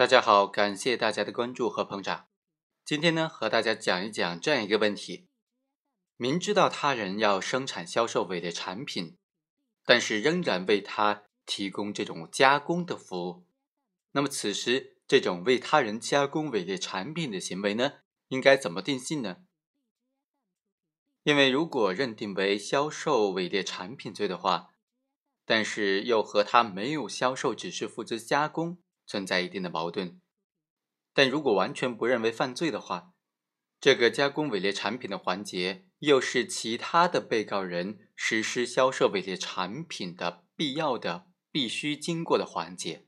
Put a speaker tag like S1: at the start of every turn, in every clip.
S1: 大家好，感谢大家的关注和捧场。今天呢，和大家讲一讲这样一个问题：明知道他人要生产销售伪劣产品，但是仍然为他提供这种加工的服务，那么此时这种为他人加工伪劣产品的行为呢，应该怎么定性呢？因为如果认定为销售伪劣产品罪的话，但是又和他没有销售，只是负责加工，存在一定的矛盾。但如果完全不认为犯罪的话，这个加工伪劣产品的环节又是其他的被告人实施销售伪劣产品的必要的、必须经过的环节。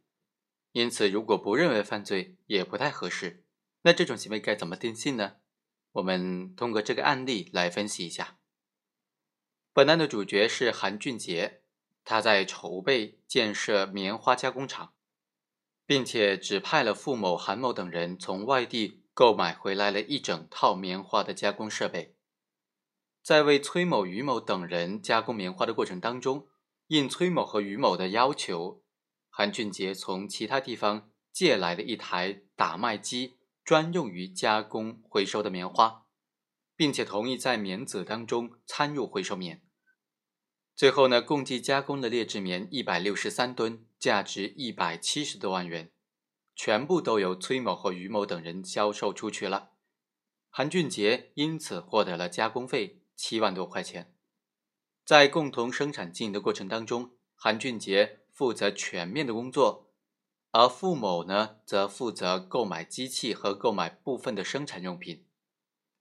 S1: 因此，如果不认为犯罪，也不太合适。那这种行为该怎么定性呢？我们通过这个案例来分析一下。本案的主角是韩俊杰。他在筹备建设棉花加工厂，并且指派了付某、韩某等人从外地购买回来了一整套棉花的加工设备。在为崔某、于某等人加工棉花的过程当中，应崔某和于某的要求，韩俊杰从其他地方借来了一台打麦机，专用于加工回收的棉花，并且同意在棉籽当中掺入回收棉。最后呢，共计加工了劣质棉一百六十三吨，价值一百七十多万元，全部都由崔某和于某等人销售出去了。韩俊杰因此获得了加工费七万多块钱。在共同生产经营的过程当中，韩俊杰负责全面的工作，而付某呢，则负责购买机器和购买部分的生产用品。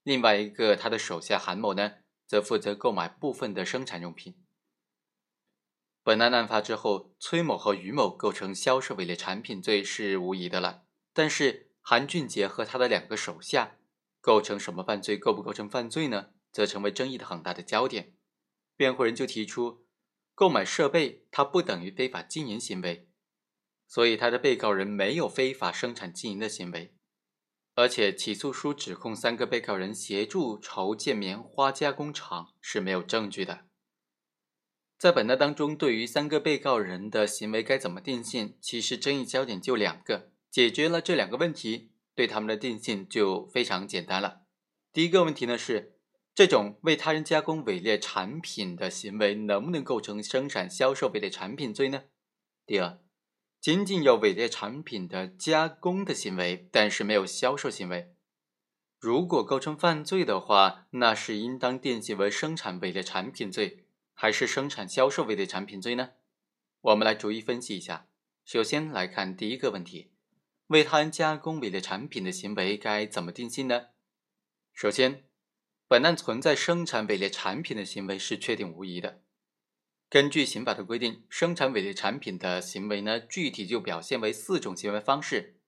S1: 另外一个他的手下韩某呢，则负责购买部分的生产用品。本案案发之后，崔某和于某构成销售伪劣产品罪是无疑的了。但是韩俊杰和他的两个手下构成什么犯罪？构不构成犯罪呢？则成为争议的很大的焦点。辩护人就提出，购买设备它不等于非法经营行为，所以他的被告人没有非法生产经营的行为。而且起诉书指控三个被告人协助筹建棉花加工厂是没有证据的。在本案当中，对于三个被告人的行为该怎么定性？其实争议焦点就两个，解决了这两个问题，对他们的定性就非常简单了。第一个问题呢是，这种为他人加工伪劣产品的行为能不能构成生产销售伪劣产品罪呢？第二，仅仅有伪劣产品的加工的行为，但是没有销售行为，如果构成犯罪的话，那是应当定性为生产伪劣产品罪。还是生产销售伪劣产品罪呢？我们来逐一分析一下。首先来看第一个问题：为他人加工伪劣产品的行为该怎么定性呢？首先，本案存在生产伪劣产品的行为是确定无疑的。根据刑法的规定，生产伪劣产品的行为呢，具体就表现为四种行为方式：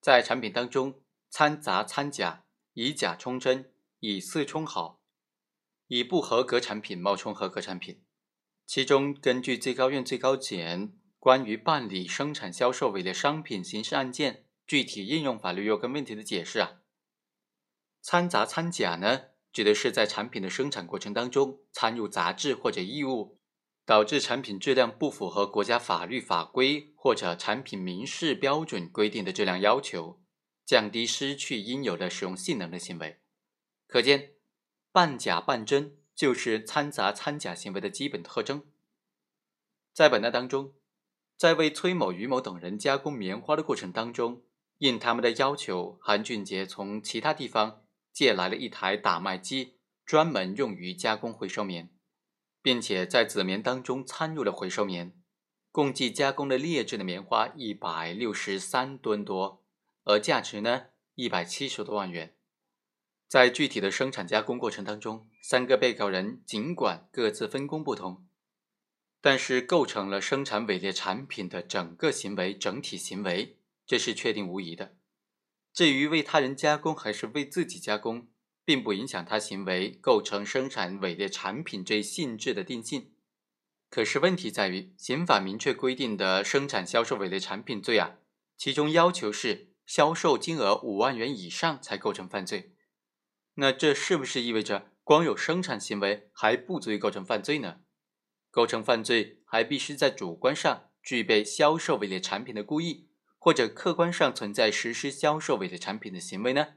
S1: 在产品当中掺杂掺假、以假充真、以次充好。以不合格产品冒充合格产品，其中根据最高院最高检关于办理生产销售伪劣商品刑事案件具体应用法律若干问题的解释啊，掺杂掺假呢，指的是在产品的生产过程当中掺入杂质或者异物，导致产品质量不符合国家法律法规或者产品明示标准规定的质量要求，降低失去应有的使用性能的行为，可见。半假半真就是掺杂掺假行为的基本特征。在本案当中，在为崔某、于某等人加工棉花的过程当中，应他们的要求，韩俊杰从其他地方借来了一台打麦机，专门用于加工回收棉，并且在籽棉当中掺入了回收棉，共计加工了劣质的棉花一百六十三吨多，而价值呢一百七十多万元。在具体的生产加工过程当中，三个被告人尽管各自分工不同，但是构成了生产伪劣产品的整个行为、整体行为，这是确定无疑的。至于为他人加工还是为自己加工，并不影响他行为构成生产伪劣产品这一性质的定性。可是问题在于，刑法明确规定的生产销售伪劣产品罪啊，其中要求是销售金额五万元以上才构成犯罪。那这是不是意味着光有生产行为还不足以构成犯罪呢？构成犯罪还必须在主观上具备销售伪劣产品的故意，或者客观上存在实施销售伪劣产品的行为呢？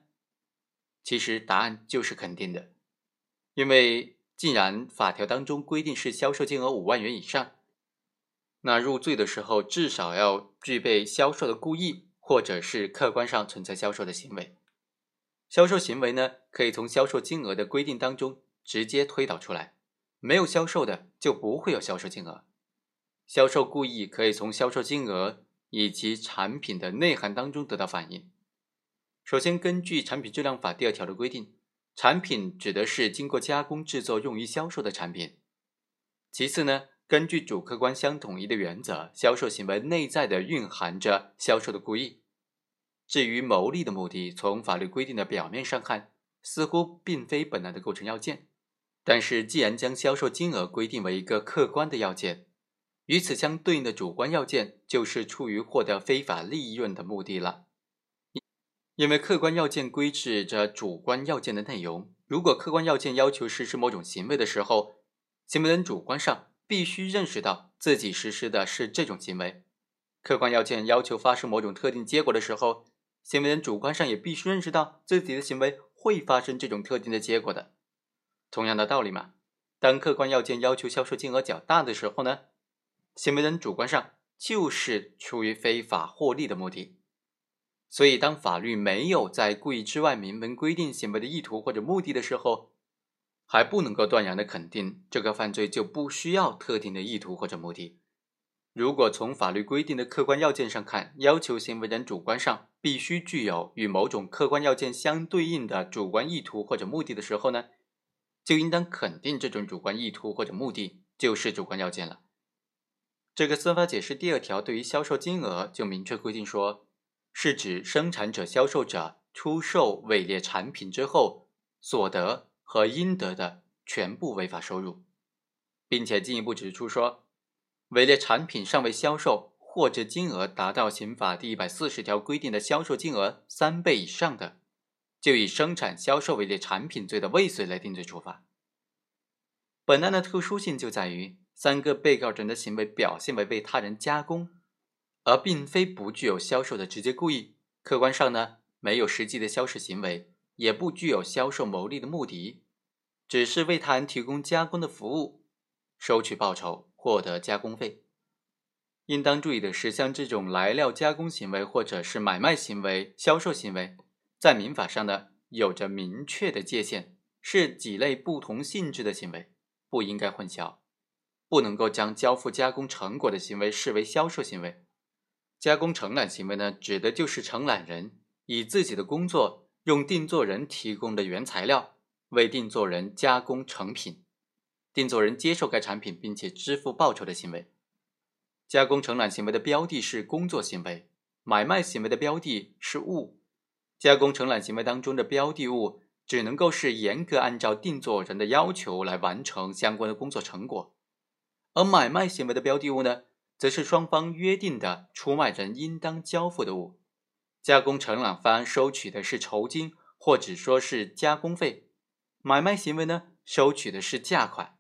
S1: 其实答案就是肯定的，因为既然法条当中规定是销售金额五万元以上，那入罪的时候至少要具备销售的故意，或者是客观上存在销售的行为。销售行为呢，可以从销售金额的规定当中直接推导出来，没有销售的就不会有销售金额。销售故意可以从销售金额以及产品的内涵当中得到反映。首先，根据《产品质量法》第二条的规定，产品指的是经过加工制作用于销售的产品。其次呢，根据主客观相统一的原则，销售行为内在的蕴含着销售的故意。至于牟利的目的，从法律规定的表面上看，似乎并非本案的构成要件。但是，既然将销售金额规定为一个客观的要件，与此相对应的主观要件就是出于获得非法利润的目的了。因为客观要件规制着主观要件的内容，如果客观要件要求实施某种行为的时候，行为人主观上必须认识到自己实施的是这种行为；客观要件要求发生某种特定结果的时候，行为人主观上也必须认识到自己的行为会发生这种特定的结果的。同样的道理嘛，当客观要件要求销售金额较大的时候呢，行为人主观上就是出于非法获利的目的。所以，当法律没有在故意之外明文规定行为的意图或者目的的时候，还不能够断然的肯定这个犯罪就不需要特定的意图或者目的。如果从法律规定的客观要件上看，要求行为人主观上必须具有与某种客观要件相对应的主观意图或者目的的时候呢，就应当肯定这种主观意图或者目的就是主观要件了。这个司法解释第二条对于销售金额就明确规定说。是指生产者、销售者出售伪劣产品之后所得和应得的全部违法收入，并且进一步指出说，伪劣产品尚未销售或者金额达到刑法第一百四十条规定的销售金额三倍以上的，就以生产、销售伪劣产品罪的未遂来定罪处罚。本案的特殊性就在于，三个被告人的行为表现为为他人加工。而并非不具有销售的直接故意，客观上呢没有实际的销售行为，也不具有销售牟利的目的，只是为他人提供加工的服务，收取报酬，获得加工费。应当注意的是，像这种来料加工行为或者是买卖行为、销售行为，在民法上呢有着明确的界限，是几类不同性质的行为，不应该混淆，不能够将交付加工成果的行为视为销售行为。加工承揽行为呢，指的就是承揽人以自己的工作用定做人提供的原材料为定做人加工成品，定做人接受该产品并且支付报酬的行为。加工承揽行为的标的是工作行为，买卖行为的标的是物。加工承揽行为当中的标的物只能够是严格按照定做人的要求来完成相关的工作成果，而买卖行为的标的物呢？则是双方约定的出卖人应当交付的物，加工承揽方收取的是酬金或者说是加工费，买卖行为呢收取的是价款，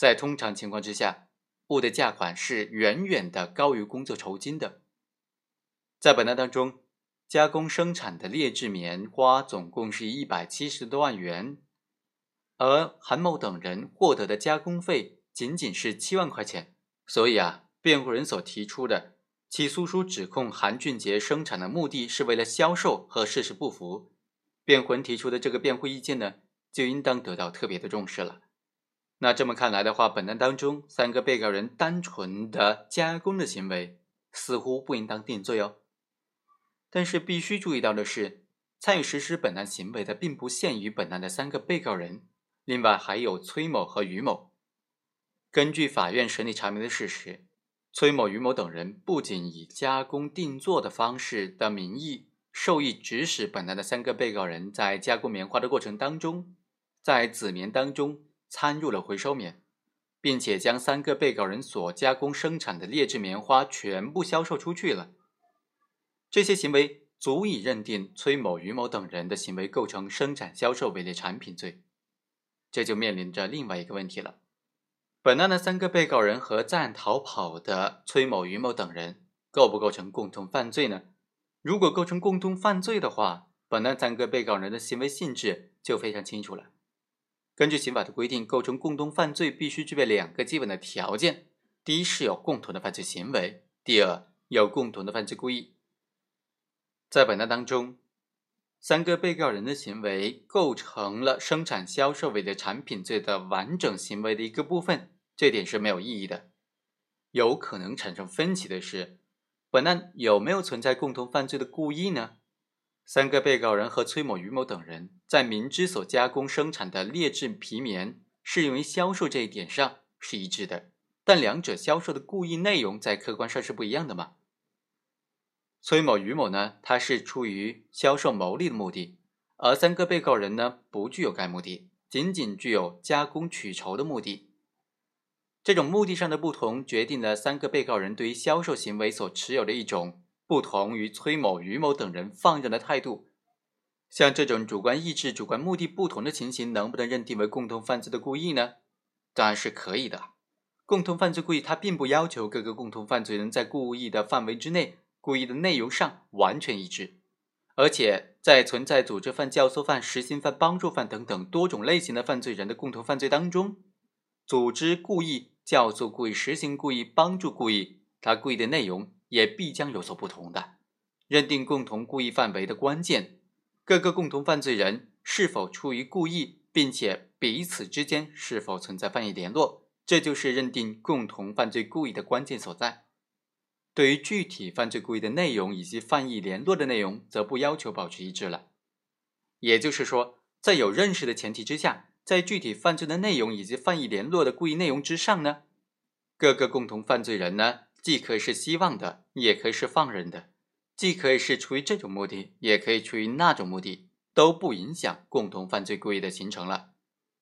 S1: 在通常情况之下，物的价款是远远的高于工作酬金的。在本案当中，加工生产的劣质棉花总共是一百七十多万元，而韩某等人获得的加工费仅仅是七万块钱，所以啊。辩护人所提出的起诉书指控韩俊杰生产的目的是为了销售和事实不符，辩护人提出的这个辩护意见呢，就应当得到特别的重视了。那这么看来的话，本案当中三个被告人单纯的加工的行为似乎不应当定罪哦。但是必须注意到的是，参与实施本案行为的并不限于本案的三个被告人，另外还有崔某和于某。根据法院审理查明的事实。崔某、于某等人不仅以加工定做的方式的名义受益，指使本案的三个被告人在加工棉花的过程当中，在籽棉当中掺入了回收棉，并且将三个被告人所加工生产的劣质棉花全部销售出去了。这些行为足以认定崔某、于某等人的行为构成生产销售伪劣产品罪。这就面临着另外一个问题了。本案的三个被告人和在案逃跑的崔某、于某等人，构不构成共同犯罪呢？如果构成共同犯罪的话，本案三个被告人的行为性质就非常清楚了。根据刑法的规定，构成共同犯罪必须具备两个基本的条件：第一是有共同的犯罪行为；第二有共同的犯罪故意。在本案当中，三个被告人的行为构成了生产销售伪劣产品罪的完整行为的一个部分，这点是没有异议的。有可能产生分歧的是，本案有没有存在共同犯罪的故意呢？三个被告人和崔某、于某等人在明知所加工生产的劣质皮棉适用于销售这一点上是一致的，但两者销售的故意内容在客观上是不一样的嘛？崔某、于某呢，他是出于销售牟利的目的，而三个被告人呢，不具有该目的，仅仅具有加工取酬的目的。这种目的上的不同，决定了三个被告人对于销售行为所持有的一种不同于崔某、于某等人放任的态度。像这种主观意志、主观目的不同的情形，能不能认定为共同犯罪的故意呢？当然是可以的。共同犯罪故意，它并不要求各个共同犯罪人在故意的范围之内。故意的内容上完全一致，而且在存在组织犯、教唆犯、实行犯、帮助犯等等多种类型的犯罪人的共同犯罪当中，组织故意、教唆故意、实行故意、帮助故意，他故意的内容也必将有所不同的。认定共同故意范围的关键，各个共同犯罪人是否出于故意，并且彼此之间是否存在犯意联络，这就是认定共同犯罪故意的关键所在。对于具体犯罪故意的内容以及犯意联络的内容，则不要求保持一致了。也就是说，在有认识的前提之下，在具体犯罪的内容以及犯意联络的故意内容之上呢，各个共同犯罪人呢，既可以是希望的，也可以是放任的，既可以是出于这种目的，也可以出于那种目的，都不影响共同犯罪故意的形成了。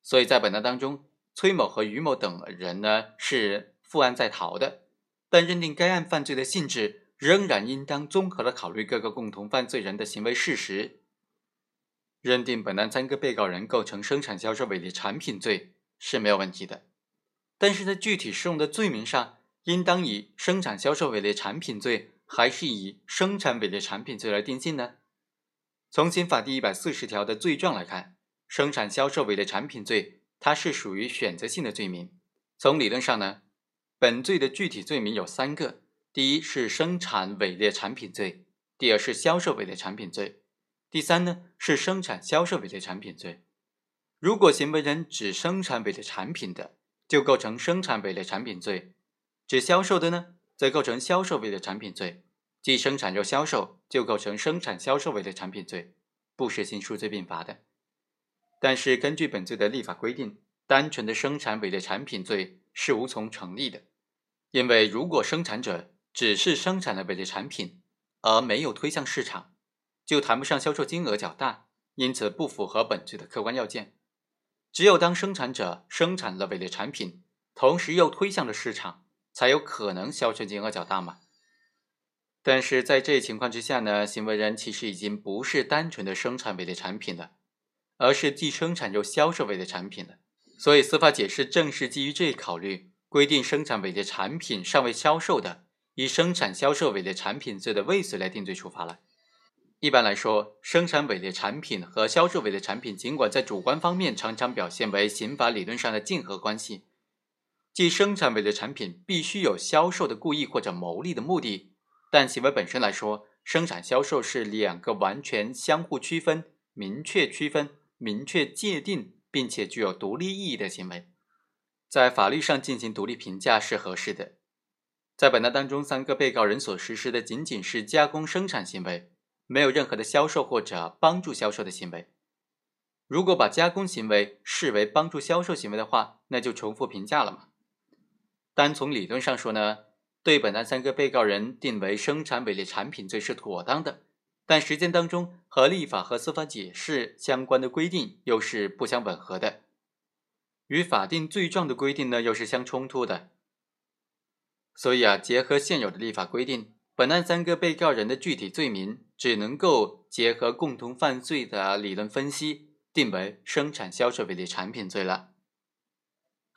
S1: 所以在本案当中，崔某和于某等人呢，是负案在逃的。但认定该案犯罪的性质，仍然应当综合的考虑各个共同犯罪人的行为事实。认定本案三个被告人构成生产销售伪劣产品罪是没有问题的，但是在具体适用的罪名上，应当以生产销售伪劣产品罪，还是以生产伪劣产品罪来定性呢？从刑法第一百四十条的罪状来看，生产销售伪劣产品罪它是属于选择性的罪名。从理论上呢？本罪的具体罪名有三个：第一是生产伪劣产品罪，第二是销售伪劣产品罪，第三呢是生产销售伪劣产品罪。如果行为人只生产伪劣产品的，就构成生产伪劣产品罪；只销售的呢，则构成销售伪劣产品罪。既生产又销售，就构成生产销售伪劣产品罪，不实行数罪并罚的。但是根据本罪的立法规定，单纯的生产伪劣产品罪是无从成立的。因为如果生产者只是生产了伪劣产品，而没有推向市场，就谈不上销售金额较大，因此不符合本罪的客观要件。只有当生产者生产了伪劣产品，同时又推向了市场，才有可能销售金额较大嘛。但是在这一情况之下呢，行为人其实已经不是单纯的生产伪劣产品了，而是既生产又销售伪劣产品了。所以司法解释正是基于这一考虑。规定生产伪劣产品尚未销售的，以生产销售伪劣产品罪的未遂来定罪处罚了。一般来说，生产伪劣产品和销售伪劣产品，尽管在主观方面常常表现为刑法理论上的竞合关系，即生产伪劣产品必须有销售的故意或者牟利的目的，但行为本身来说，生产销售是两个完全相互区分、明确区分、明确界定，并且具有独立意义的行为。在法律上进行独立评价是合适的。在本案当中，三个被告人所实施的仅仅是加工生产行为，没有任何的销售或者帮助销售的行为。如果把加工行为视为帮助销售行为的话，那就重复评价了嘛。单从理论上说呢，对本案三个被告人定为生产伪劣产品罪是妥当的，但实践当中和立法和司法解释相关的规定又是不相吻合的。与法定罪状的规定呢，又是相冲突的。所以啊，结合现有的立法规定，本案三个被告人的具体罪名只能够结合共同犯罪的理论分析，定为生产销售伪劣产品罪了。